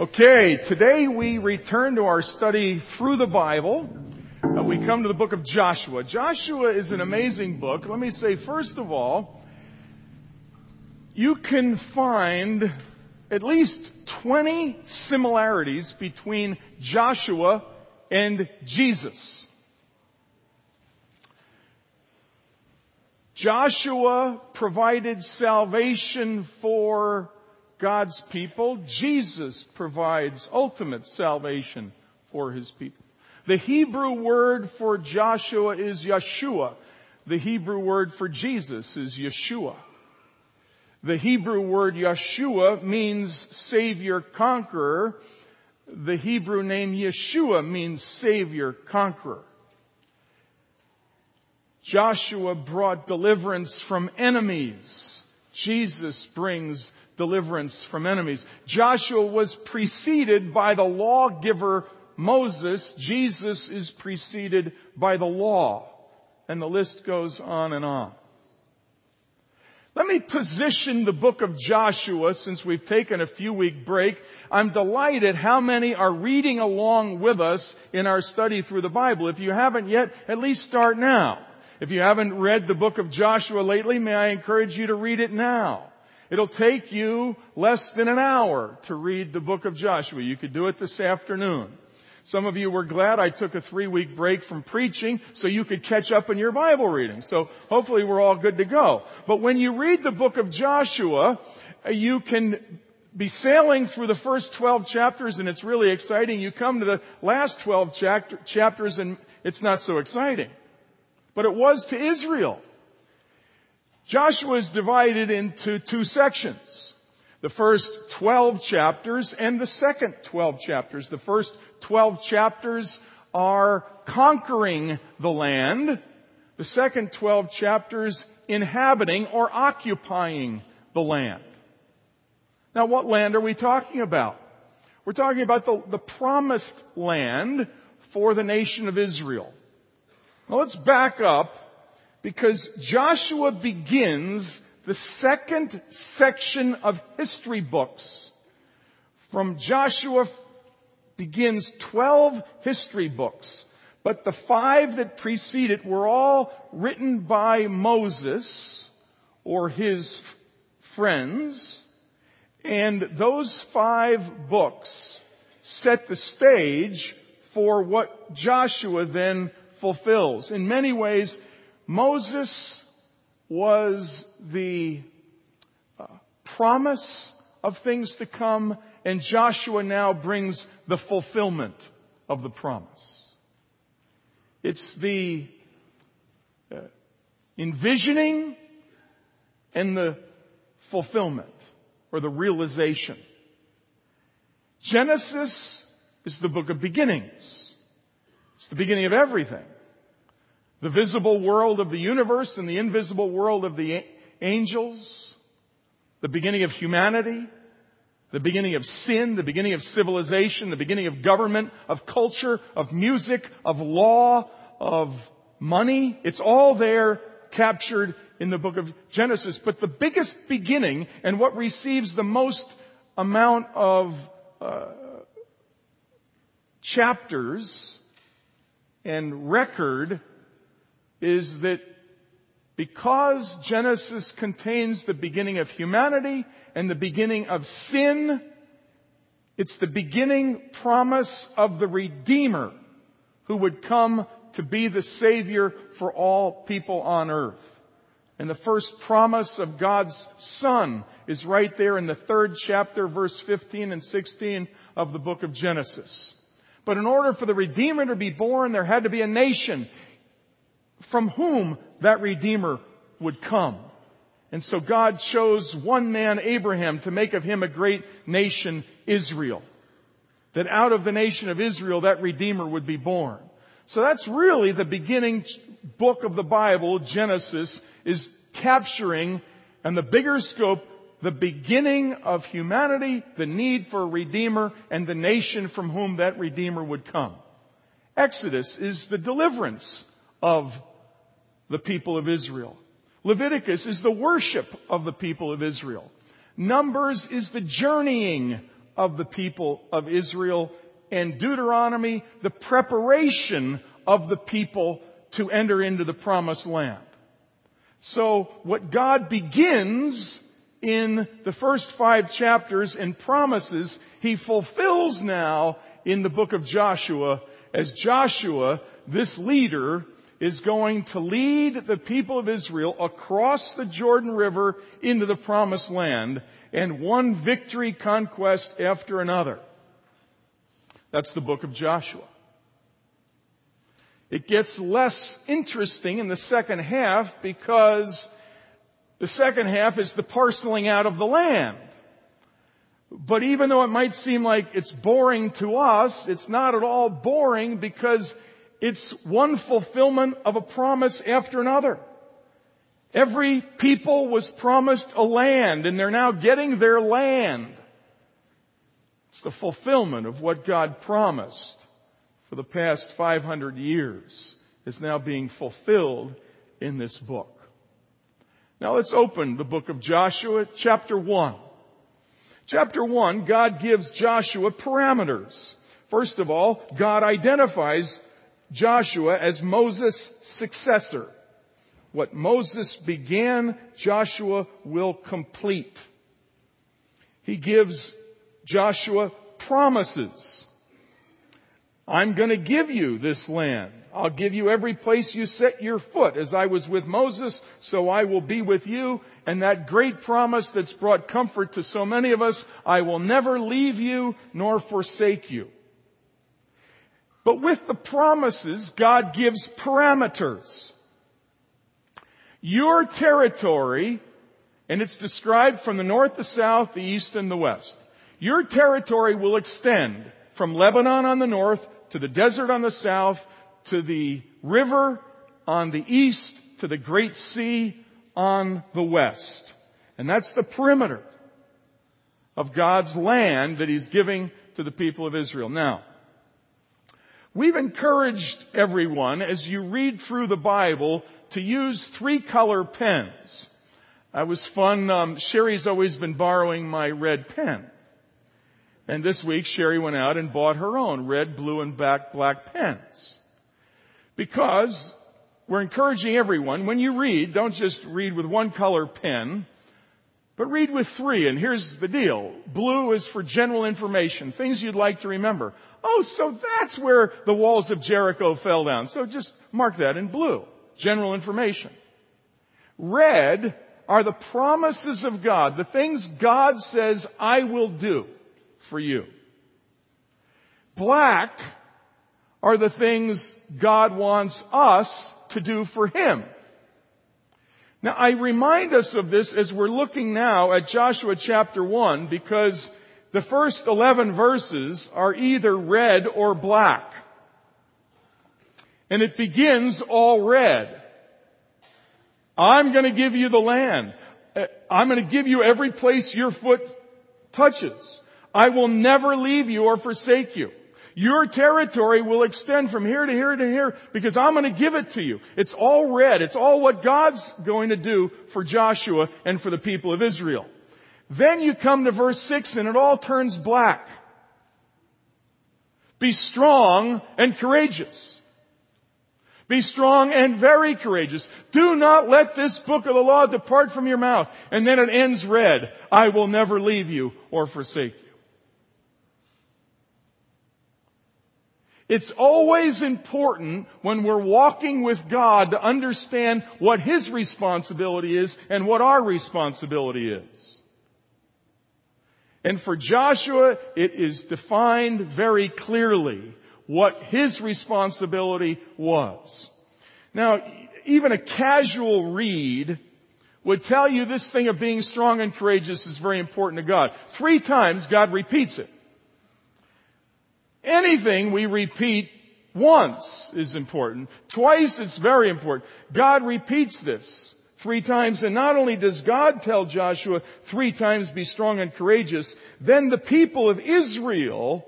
Okay, today we return to our study through the Bible. Uh, we come to the book of Joshua. Joshua is an amazing book. Let me say, first of all, you can find at least 20 similarities between Joshua and Jesus. Joshua provided salvation for God's people, Jesus provides ultimate salvation for his people. The Hebrew word for Joshua is Yeshua. The Hebrew word for Jesus is Yeshua. The Hebrew word Yeshua means Savior Conqueror. The Hebrew name Yeshua means Savior Conqueror. Joshua brought deliverance from enemies. Jesus brings deliverance from enemies. Joshua was preceded by the lawgiver Moses. Jesus is preceded by the law. And the list goes on and on. Let me position the book of Joshua since we've taken a few week break. I'm delighted how many are reading along with us in our study through the Bible. If you haven't yet, at least start now. If you haven't read the book of Joshua lately, may I encourage you to read it now. It'll take you less than an hour to read the book of Joshua. You could do it this afternoon. Some of you were glad I took a three week break from preaching so you could catch up in your Bible reading. So hopefully we're all good to go. But when you read the book of Joshua, you can be sailing through the first 12 chapters and it's really exciting. You come to the last 12 chapters and it's not so exciting. But it was to Israel. Joshua is divided into two sections. The first 12 chapters and the second 12 chapters. The first 12 chapters are conquering the land. The second 12 chapters inhabiting or occupying the land. Now what land are we talking about? We're talking about the, the promised land for the nation of Israel. Now let's back up because Joshua begins the second section of history books. From Joshua begins 12 history books, but the five that precede it were all written by Moses or his friends, and those five books set the stage for what Joshua then fulfills. In many ways, Moses was the uh, promise of things to come and Joshua now brings the fulfillment of the promise. It's the uh, envisioning and the fulfillment or the realization. Genesis is the book of beginnings. It's the beginning of everything the visible world of the universe and the invisible world of the angels, the beginning of humanity, the beginning of sin, the beginning of civilization, the beginning of government, of culture, of music, of law, of money. It's all there captured in the book of Genesis. But the biggest beginning and what receives the most amount of uh, chapters and record is that because Genesis contains the beginning of humanity and the beginning of sin, it's the beginning promise of the Redeemer who would come to be the Savior for all people on earth. And the first promise of God's Son is right there in the third chapter, verse 15 and 16 of the book of Genesis. But in order for the Redeemer to be born, there had to be a nation from whom that Redeemer would come. And so God chose one man, Abraham, to make of him a great nation, Israel. That out of the nation of Israel, that Redeemer would be born. So that's really the beginning book of the Bible, Genesis, is capturing, and the bigger scope, the beginning of humanity, the need for a Redeemer, and the nation from whom that Redeemer would come. Exodus is the deliverance of the people of Israel. Leviticus is the worship of the people of Israel. Numbers is the journeying of the people of Israel and Deuteronomy, the preparation of the people to enter into the promised land. So what God begins in the first five chapters and promises, He fulfills now in the book of Joshua as Joshua, this leader, is going to lead the people of Israel across the Jordan River into the promised land and one victory conquest after another. That's the book of Joshua. It gets less interesting in the second half because the second half is the parceling out of the land. But even though it might seem like it's boring to us, it's not at all boring because it's one fulfillment of a promise after another. Every people was promised a land and they're now getting their land. It's the fulfillment of what God promised for the past 500 years is now being fulfilled in this book. Now let's open the book of Joshua, chapter 1. Chapter 1, God gives Joshua parameters. First of all, God identifies Joshua as Moses' successor. What Moses began, Joshua will complete. He gives Joshua promises. I'm going to give you this land. I'll give you every place you set your foot. As I was with Moses, so I will be with you. And that great promise that's brought comfort to so many of us, I will never leave you nor forsake you. But with the promises, God gives parameters. Your territory, and it's described from the north, the south, the east, and the west. Your territory will extend from Lebanon on the north to the desert on the south, to the river on the east, to the great sea on the west. And that's the perimeter of God's land that He's giving to the people of Israel. Now, we've encouraged everyone as you read through the Bible to use three color pens. That was fun. Um, Sherry's always been borrowing my red pen. And this week Sherry went out and bought her own red, blue, and black, black pens. Because we're encouraging everyone, when you read, don't just read with one color pen, but read with three. And here's the deal. Blue is for general information, things you'd like to remember. Oh, so that's where the walls of Jericho fell down. So just mark that in blue. General information. Red are the promises of God, the things God says I will do for you. Black are the things God wants us to do for Him. Now I remind us of this as we're looking now at Joshua chapter 1 because the first 11 verses are either red or black. And it begins all red. I'm going to give you the land. Uh, I'm going to give you every place your foot touches. I will never leave you or forsake you. Your territory will extend from here to here to here because I'm going to give it to you. It's all red. It's all what God's going to do for Joshua and for the people of Israel. Then you come to verse 6 and it all turns black. Be strong and courageous. Be strong and very courageous. Do not let this book of the law depart from your mouth. And then it ends red. I will never leave you or forsake you. It's always important when we're walking with God to understand what His responsibility is and what our responsibility is. And for Joshua, it is defined very clearly what his responsibility was. Now, even a casual read would tell you this thing of being strong and courageous is very important to God. Three times God repeats it. Anything we repeat once is important. Twice it's very important. God repeats this three times and not only does God tell Joshua three times be strong and courageous, then the people of Israel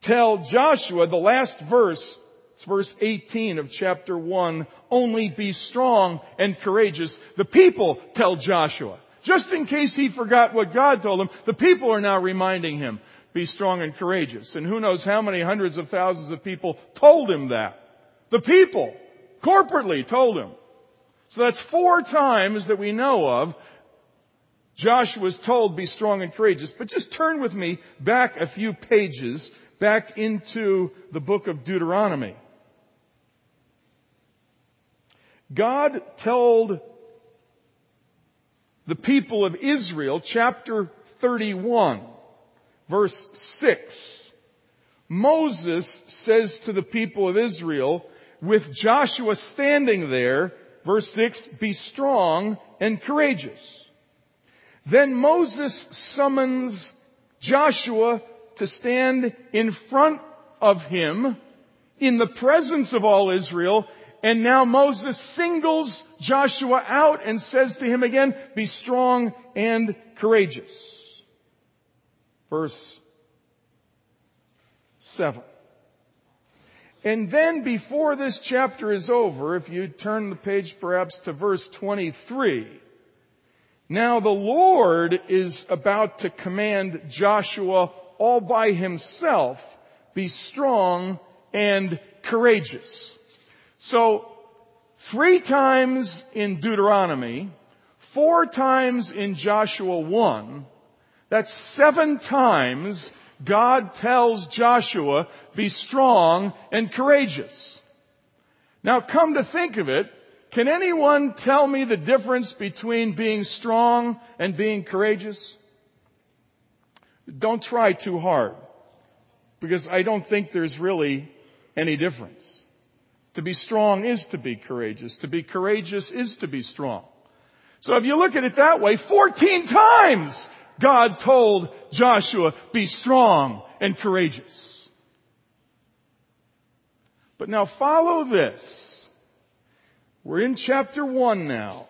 tell Joshua the last verse it's verse 18 of chapter 1. Only be strong and courageous. The people tell Joshua. Just in case he forgot what God told him, the people are now reminding him, be strong and courageous. And who knows how many hundreds of thousands of people told him that. The people, corporately told him. So that's four times that we know of Joshua was told, be strong and courageous. But just turn with me back a few pages, back into the book of Deuteronomy. God told the people of Israel, chapter 31, verse 6. Moses says to the people of Israel, with Joshua standing there, verse 6, be strong and courageous. Then Moses summons Joshua to stand in front of him in the presence of all Israel. And now Moses singles Joshua out and says to him again, be strong and courageous. Verse 7. And then before this chapter is over, if you turn the page perhaps to verse 23, now the Lord is about to command Joshua all by himself, be strong and courageous. So, three times in Deuteronomy, four times in Joshua 1, that's seven times God tells Joshua, be strong and courageous. Now come to think of it, can anyone tell me the difference between being strong and being courageous? Don't try too hard. Because I don't think there's really any difference. To be strong is to be courageous. To be courageous is to be strong. So if you look at it that way, 14 times God told Joshua, be strong and courageous. But now follow this. We're in chapter 1 now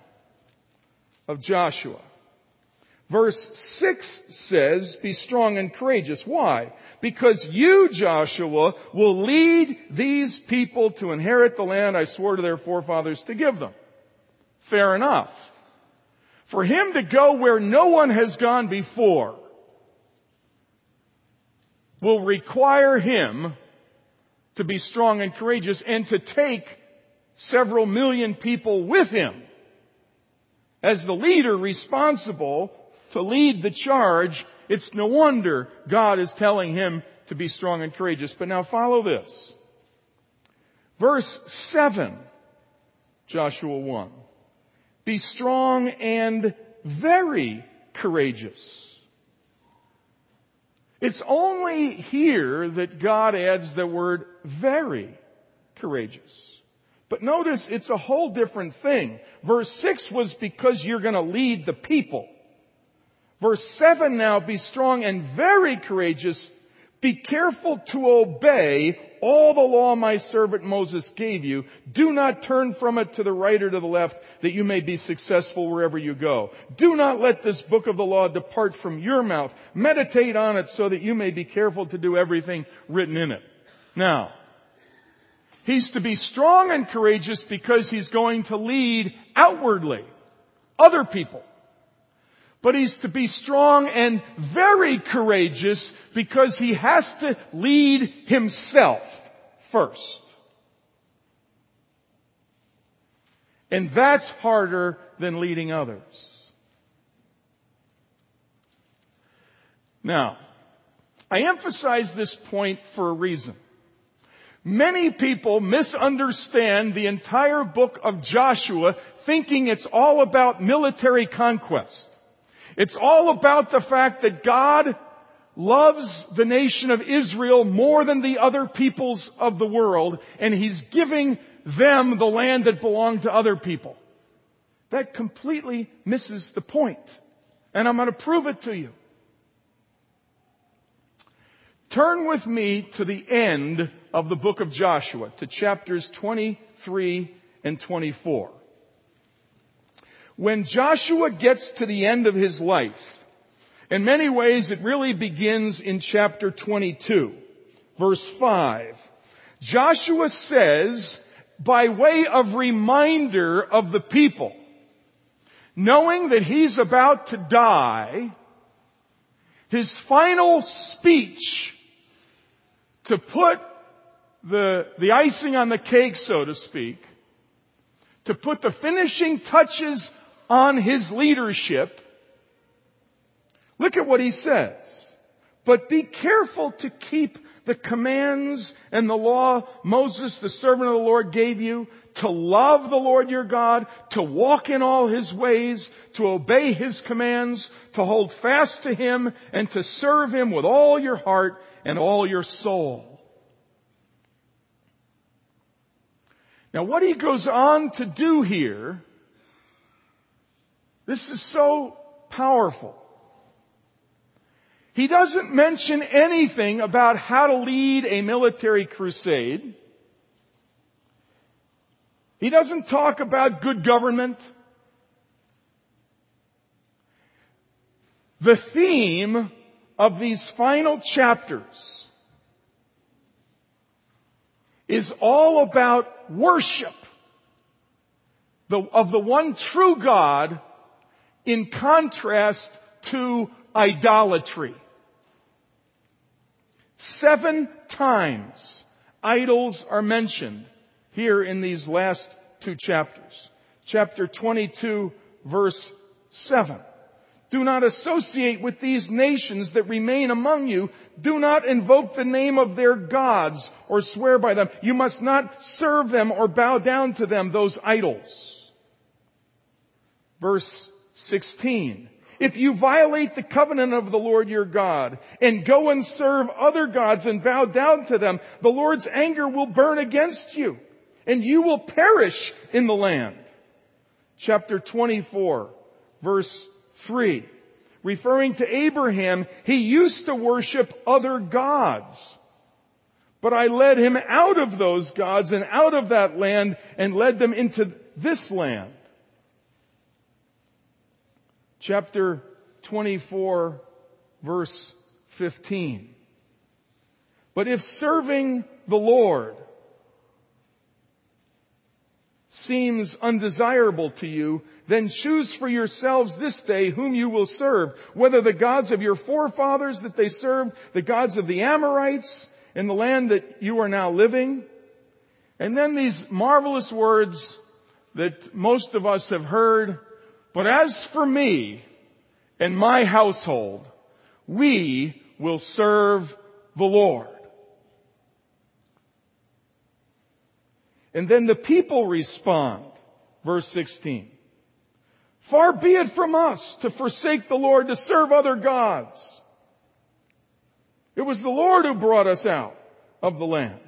of Joshua. Verse 6 says, be strong and courageous. Why? Because you, Joshua, will lead these people to inherit the land I swore to their forefathers to give them. Fair enough. For him to go where no one has gone before will require him to be strong and courageous and to take several million people with him. As the leader responsible to lead the charge, it's no wonder God is telling him to be strong and courageous. But now follow this. Verse 7, Joshua 1. Be strong and very courageous. It's only here that God adds the word very courageous. But notice it's a whole different thing. Verse 6 was because you're going to lead the people. Verse 7 now, be strong and very courageous. Be careful to obey all the law my servant Moses gave you. Do not turn from it to the right or to the left that you may be successful wherever you go. Do not let this book of the law depart from your mouth. Meditate on it so that you may be careful to do everything written in it. Now, He's to be strong and courageous because he's going to lead outwardly other people. But he's to be strong and very courageous because he has to lead himself first. And that's harder than leading others. Now, I emphasize this point for a reason. Many people misunderstand the entire book of Joshua thinking it's all about military conquest. It's all about the fact that God loves the nation of Israel more than the other peoples of the world and He's giving them the land that belonged to other people. That completely misses the point. And I'm going to prove it to you. Turn with me to the end of the book of Joshua, to chapters 23 and 24. When Joshua gets to the end of his life, in many ways it really begins in chapter 22, verse 5. Joshua says, by way of reminder of the people, knowing that he's about to die, his final speech to put the, the icing on the cake, so to speak, to put the finishing touches on his leadership, look at what he says. But be careful to keep the commands and the law Moses, the servant of the Lord, gave you to love the Lord your God, to walk in all his ways, to obey his commands, to hold fast to him, and to serve him with all your heart and all your soul. Now what he goes on to do here, this is so powerful. He doesn't mention anything about how to lead a military crusade. He doesn't talk about good government. The theme of these final chapters is all about worship of the one true God in contrast to idolatry. Seven times idols are mentioned here in these last two chapters. Chapter 22 verse 7. Do not associate with these nations that remain among you. Do not invoke the name of their gods or swear by them. You must not serve them or bow down to them, those idols. Verse 16. If you violate the covenant of the Lord your God and go and serve other gods and bow down to them, the Lord's anger will burn against you and you will perish in the land. Chapter 24 verse 3. Referring to Abraham, he used to worship other gods. But I led him out of those gods and out of that land and led them into this land chapter 24 verse 15. But if serving the Lord seems undesirable to you, then choose for yourselves this day whom you will serve, whether the gods of your forefathers that they served, the gods of the Amorites in the land that you are now living. And then these marvelous words that most of us have heard but as for me and my household, we will serve the Lord. And then the people respond. Verse 16. Far be it from us to forsake the Lord to serve other gods. It was the Lord who brought us out of the land.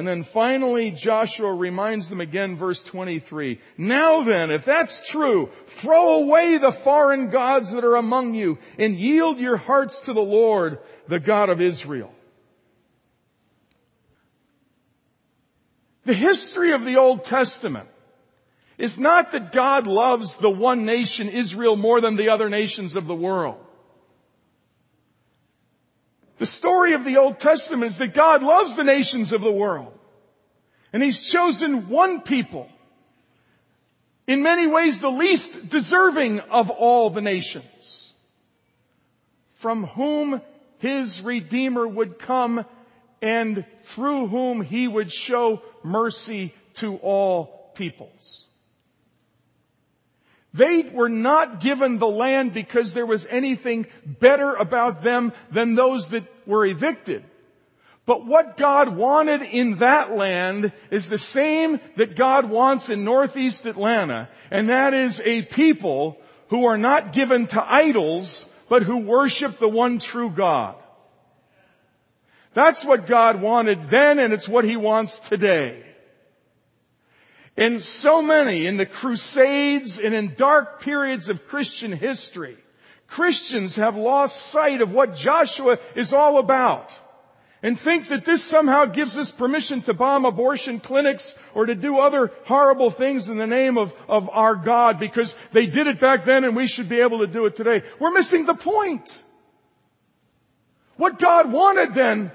And then finally Joshua reminds them again verse 23. Now then, if that's true, throw away the foreign gods that are among you and yield your hearts to the Lord, the God of Israel. The history of the Old Testament is not that God loves the one nation, Israel, more than the other nations of the world. The story of the Old Testament is that God loves the nations of the world. And He's chosen one people. In many ways the least deserving of all the nations. From whom His Redeemer would come and through whom He would show mercy to all peoples. They were not given the land because there was anything better about them than those that were evicted. But what God wanted in that land is the same that God wants in northeast Atlanta, and that is a people who are not given to idols, but who worship the one true God. That's what God wanted then, and it's what He wants today. And so many in the crusades and in dark periods of Christian history, Christians have lost sight of what Joshua is all about and think that this somehow gives us permission to bomb abortion clinics or to do other horrible things in the name of, of our God because they did it back then and we should be able to do it today. We're missing the point. What God wanted then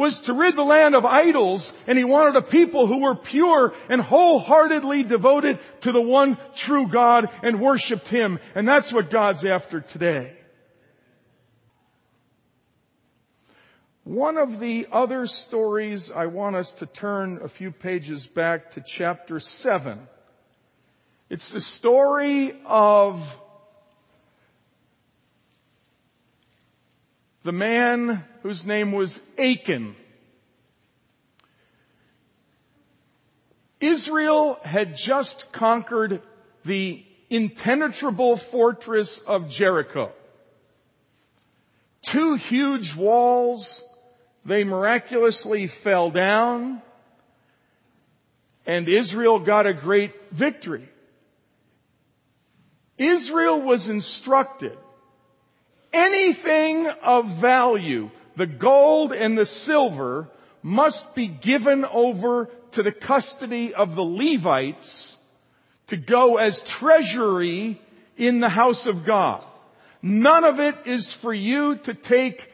was to rid the land of idols and he wanted a people who were pure and wholeheartedly devoted to the one true God and worshiped him. And that's what God's after today. One of the other stories I want us to turn a few pages back to chapter 7. It's the story of the man whose name was Achan. Israel had just conquered the impenetrable fortress of Jericho. Two huge walls, they miraculously fell down, and Israel got a great victory. Israel was instructed anything of value, the gold and the silver, must be given over to the custody of the Levites to go as treasury in the house of God. None of it is for you to take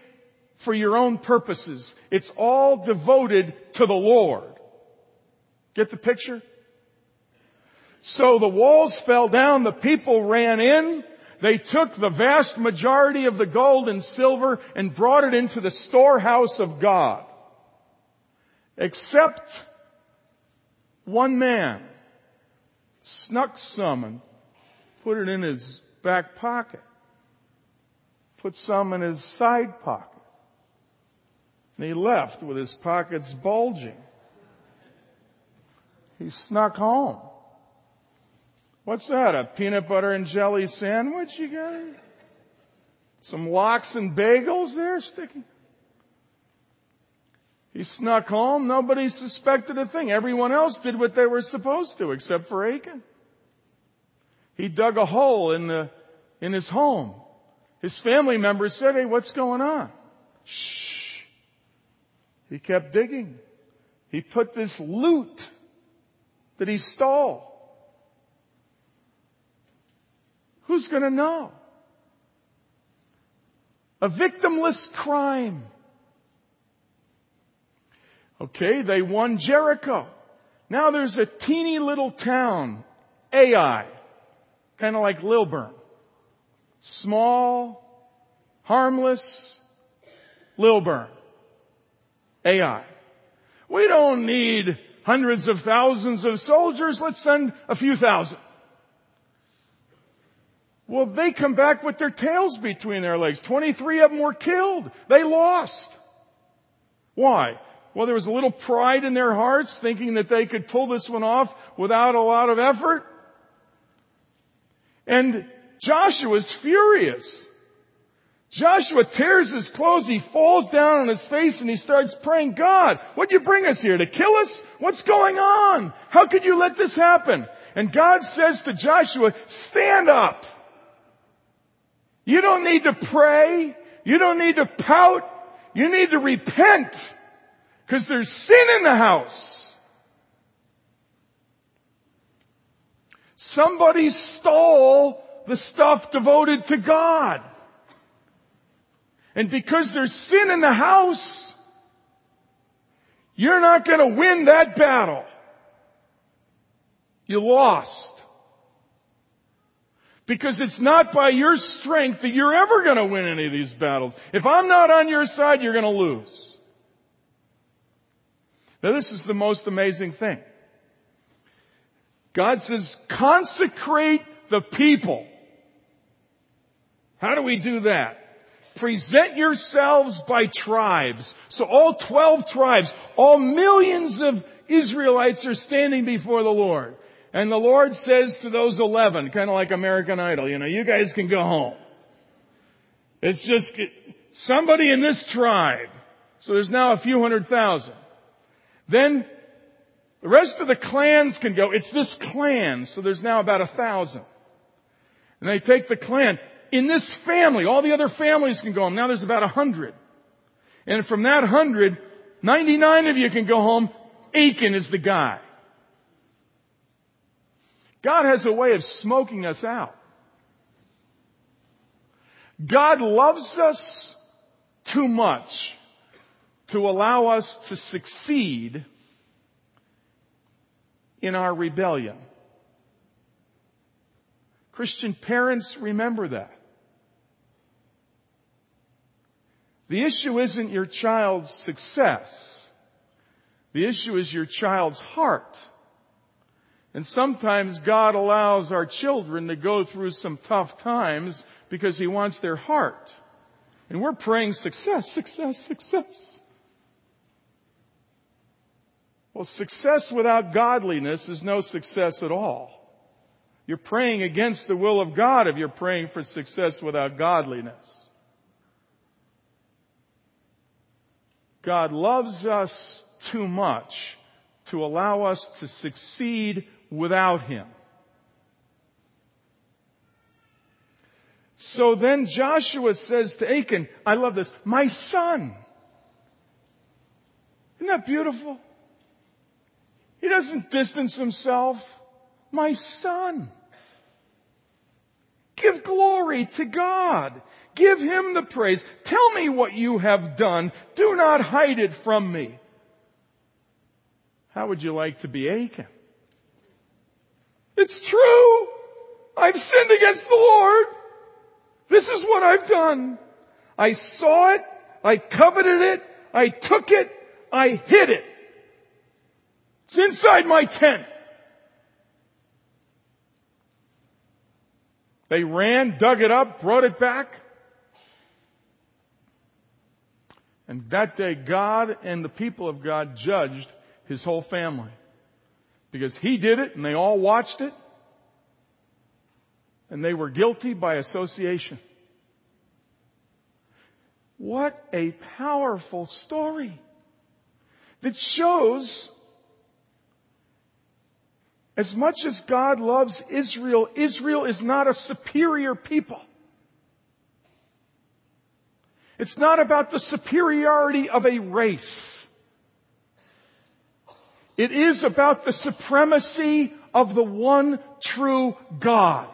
for your own purposes. It's all devoted to the Lord. Get the picture? So the walls fell down, the people ran in, they took the vast majority of the gold and silver and brought it into the storehouse of God. Except one man snuck some and put it in his back pocket. Put some in his side pocket. And he left with his pockets bulging. He snuck home. What's that? A peanut butter and jelly sandwich you got? Some lox and bagels there sticking? He snuck home. Nobody suspected a thing. Everyone else did what they were supposed to, except for Achan. He dug a hole in the, in his home. His family members said, hey, what's going on? Shh. He kept digging. He put this loot that he stole Who's gonna know? A victimless crime. Okay, they won Jericho. Now there's a teeny little town, Ai, kind of like Lilburn. Small, harmless, Lilburn. Ai. We don't need hundreds of thousands of soldiers. Let's send a few thousand. Well, they come back with their tails between their legs. 23 of them were killed. They lost. Why? Well, there was a little pride in their hearts thinking that they could pull this one off without a lot of effort. And Joshua's furious. Joshua tears his clothes, he falls down on his face and he starts praying, God, what'd you bring us here? To kill us? What's going on? How could you let this happen? And God says to Joshua, stand up. You don't need to pray. You don't need to pout. You need to repent. Cause there's sin in the house. Somebody stole the stuff devoted to God. And because there's sin in the house, you're not going to win that battle. You lost. Because it's not by your strength that you're ever going to win any of these battles. If I'm not on your side, you're going to lose. Now this is the most amazing thing. God says, consecrate the people. How do we do that? Present yourselves by tribes. So all 12 tribes, all millions of Israelites are standing before the Lord. And the Lord says to those 11, kind of like American Idol, you know, you guys can go home. It's just somebody in this tribe. So there's now a few hundred thousand. Then the rest of the clans can go. It's this clan. So there's now about a thousand. And they take the clan. In this family, all the other families can go home. Now there's about a hundred. And from that hundred, 99 of you can go home. Achan is the guy. God has a way of smoking us out. God loves us too much to allow us to succeed in our rebellion. Christian parents, remember that. The issue isn't your child's success. The issue is your child's heart. And sometimes God allows our children to go through some tough times because He wants their heart. And we're praying success, success, success. Well, success without godliness is no success at all. You're praying against the will of God if you're praying for success without godliness. God loves us too much to allow us to succeed without Him. So then Joshua says to Achan, I love this, my son. Isn't that beautiful? He doesn't distance himself. My son. Give glory to God. Give Him the praise. Tell me what you have done. Do not hide it from me. How would you like to be Achan? It's true. I've sinned against the Lord. This is what I've done. I saw it. I coveted it. I took it. I hid it. It's inside my tent. They ran, dug it up, brought it back. And that day God and the people of God judged his whole family. Because he did it and they all watched it. And they were guilty by association. What a powerful story that shows as much as God loves Israel, Israel is not a superior people. It's not about the superiority of a race. It is about the supremacy of the one true God.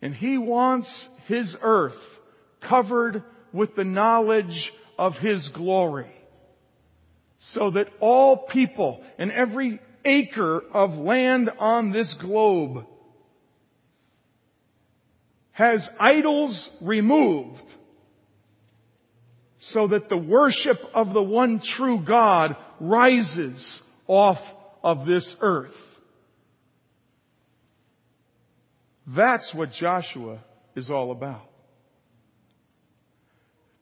And He wants His earth covered with the knowledge of His glory so that all people and every acre of land on this globe has idols removed so that the worship of the one true God rises off of this earth. That's what Joshua is all about.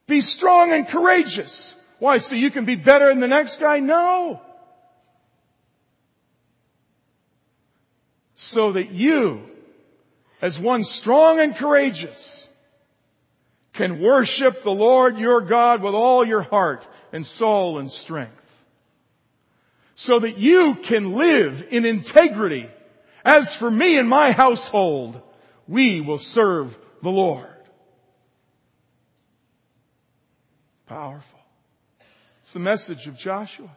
Be strong and courageous. Why? So you can be better than the next guy? No. So that you, as one strong and courageous, can worship the Lord your God with all your heart and soul and strength. So that you can live in integrity. As for me and my household, we will serve the Lord. Powerful. It's the message of Joshua.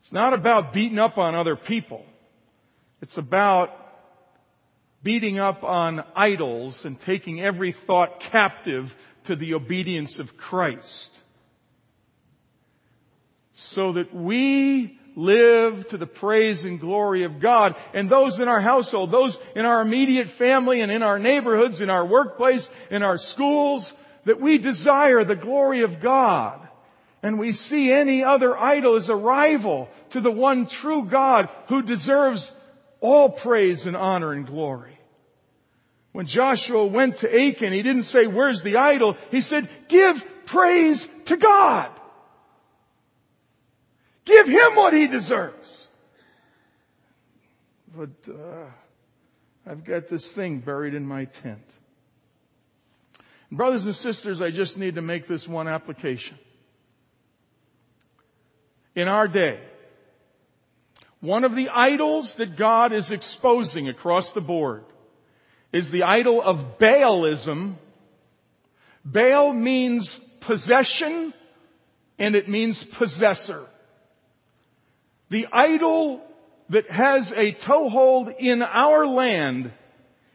It's not about beating up on other people. It's about beating up on idols and taking every thought captive to the obedience of Christ. So that we live to the praise and glory of God. And those in our household, those in our immediate family and in our neighborhoods, in our workplace, in our schools, that we desire the glory of God and we see any other idol as a rival to the one true God who deserves all praise and honor and glory. When Joshua went to Achan, he didn't say, where's the idol? He said, give praise to God. Give him what he deserves. But, uh, I've got this thing buried in my tent. Brothers and sisters, I just need to make this one application. In our day, one of the idols that God is exposing across the board is the idol of Baalism. Baal means possession and it means possessor. The idol that has a toehold in our land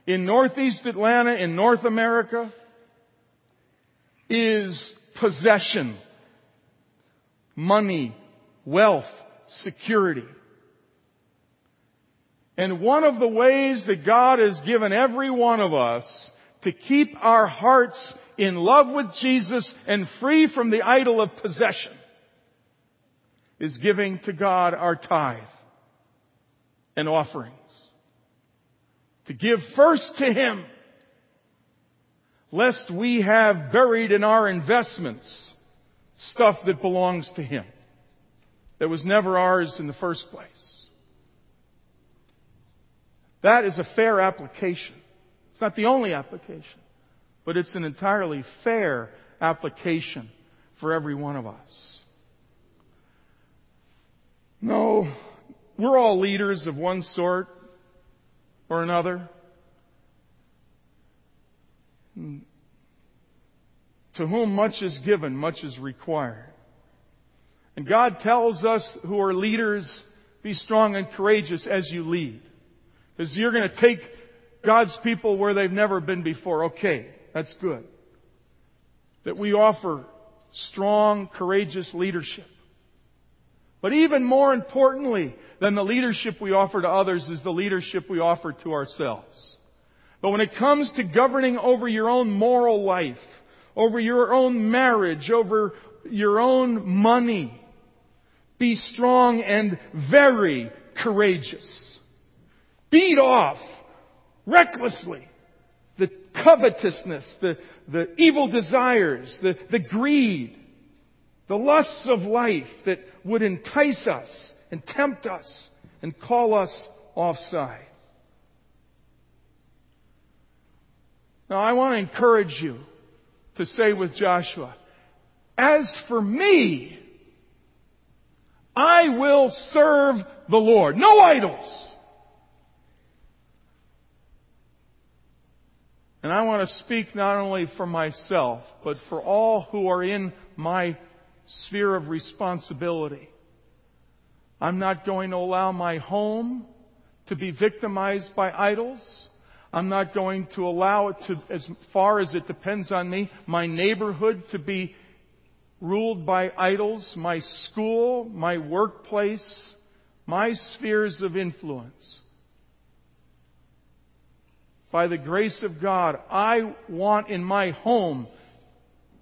in Northeast Atlanta, in North America, is possession, money, wealth, security. And one of the ways that God has given every one of us to keep our hearts in love with Jesus and free from the idol of possession is giving to God our tithe and offerings. To give first to Him, lest we have buried in our investments stuff that belongs to Him, that was never ours in the first place. That is a fair application. It's not the only application, but it's an entirely fair application for every one of us. No, we're all leaders of one sort or another. To whom much is given, much is required. And God tells us who are leaders, be strong and courageous as you lead. Because you're going to take God's people where they've never been before. Okay, that's good. That we offer strong, courageous leadership. But even more importantly than the leadership we offer to others is the leadership we offer to ourselves. But when it comes to governing over your own moral life, over your own marriage, over your own money, be strong and very courageous. Beat off recklessly the covetousness, the, the evil desires, the, the greed, the lusts of life that would entice us and tempt us and call us offside. Now I want to encourage you to say with Joshua, as for me, I will serve the Lord. No idols. And I want to speak not only for myself, but for all who are in my sphere of responsibility. I'm not going to allow my home to be victimized by idols. I'm not going to allow it to, as far as it depends on me, my neighborhood to be ruled by idols, my school, my workplace, my spheres of influence. By the grace of God, I want in my home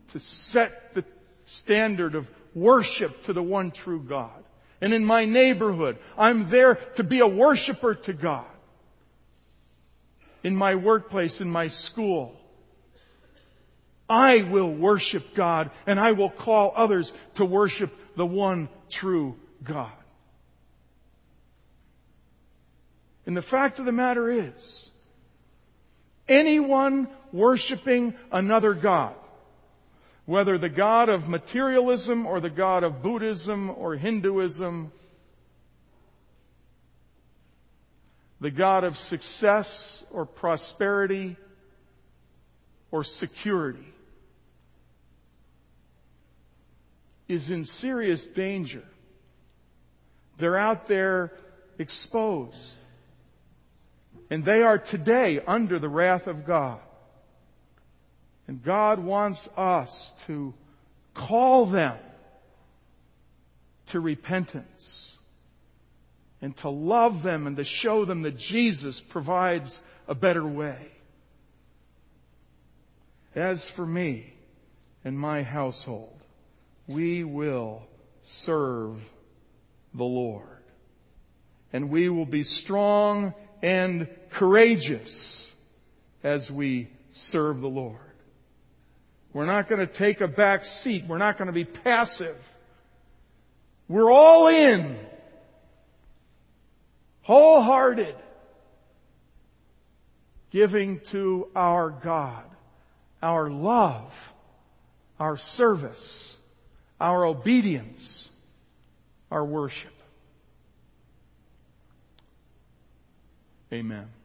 to set the standard of worship to the one true God. And in my neighborhood, I'm there to be a worshiper to God. In my workplace, in my school, I will worship God and I will call others to worship the one true God. And the fact of the matter is, anyone worshiping another God whether the God of materialism or the God of Buddhism or Hinduism, the God of success or prosperity or security, is in serious danger. They're out there exposed. And they are today under the wrath of God. And God wants us to call them to repentance and to love them and to show them that Jesus provides a better way. As for me and my household, we will serve the Lord. And we will be strong and courageous as we serve the Lord. We're not going to take a back seat. We're not going to be passive. We're all in. Wholehearted. Giving to our God. Our love. Our service. Our obedience. Our worship. Amen.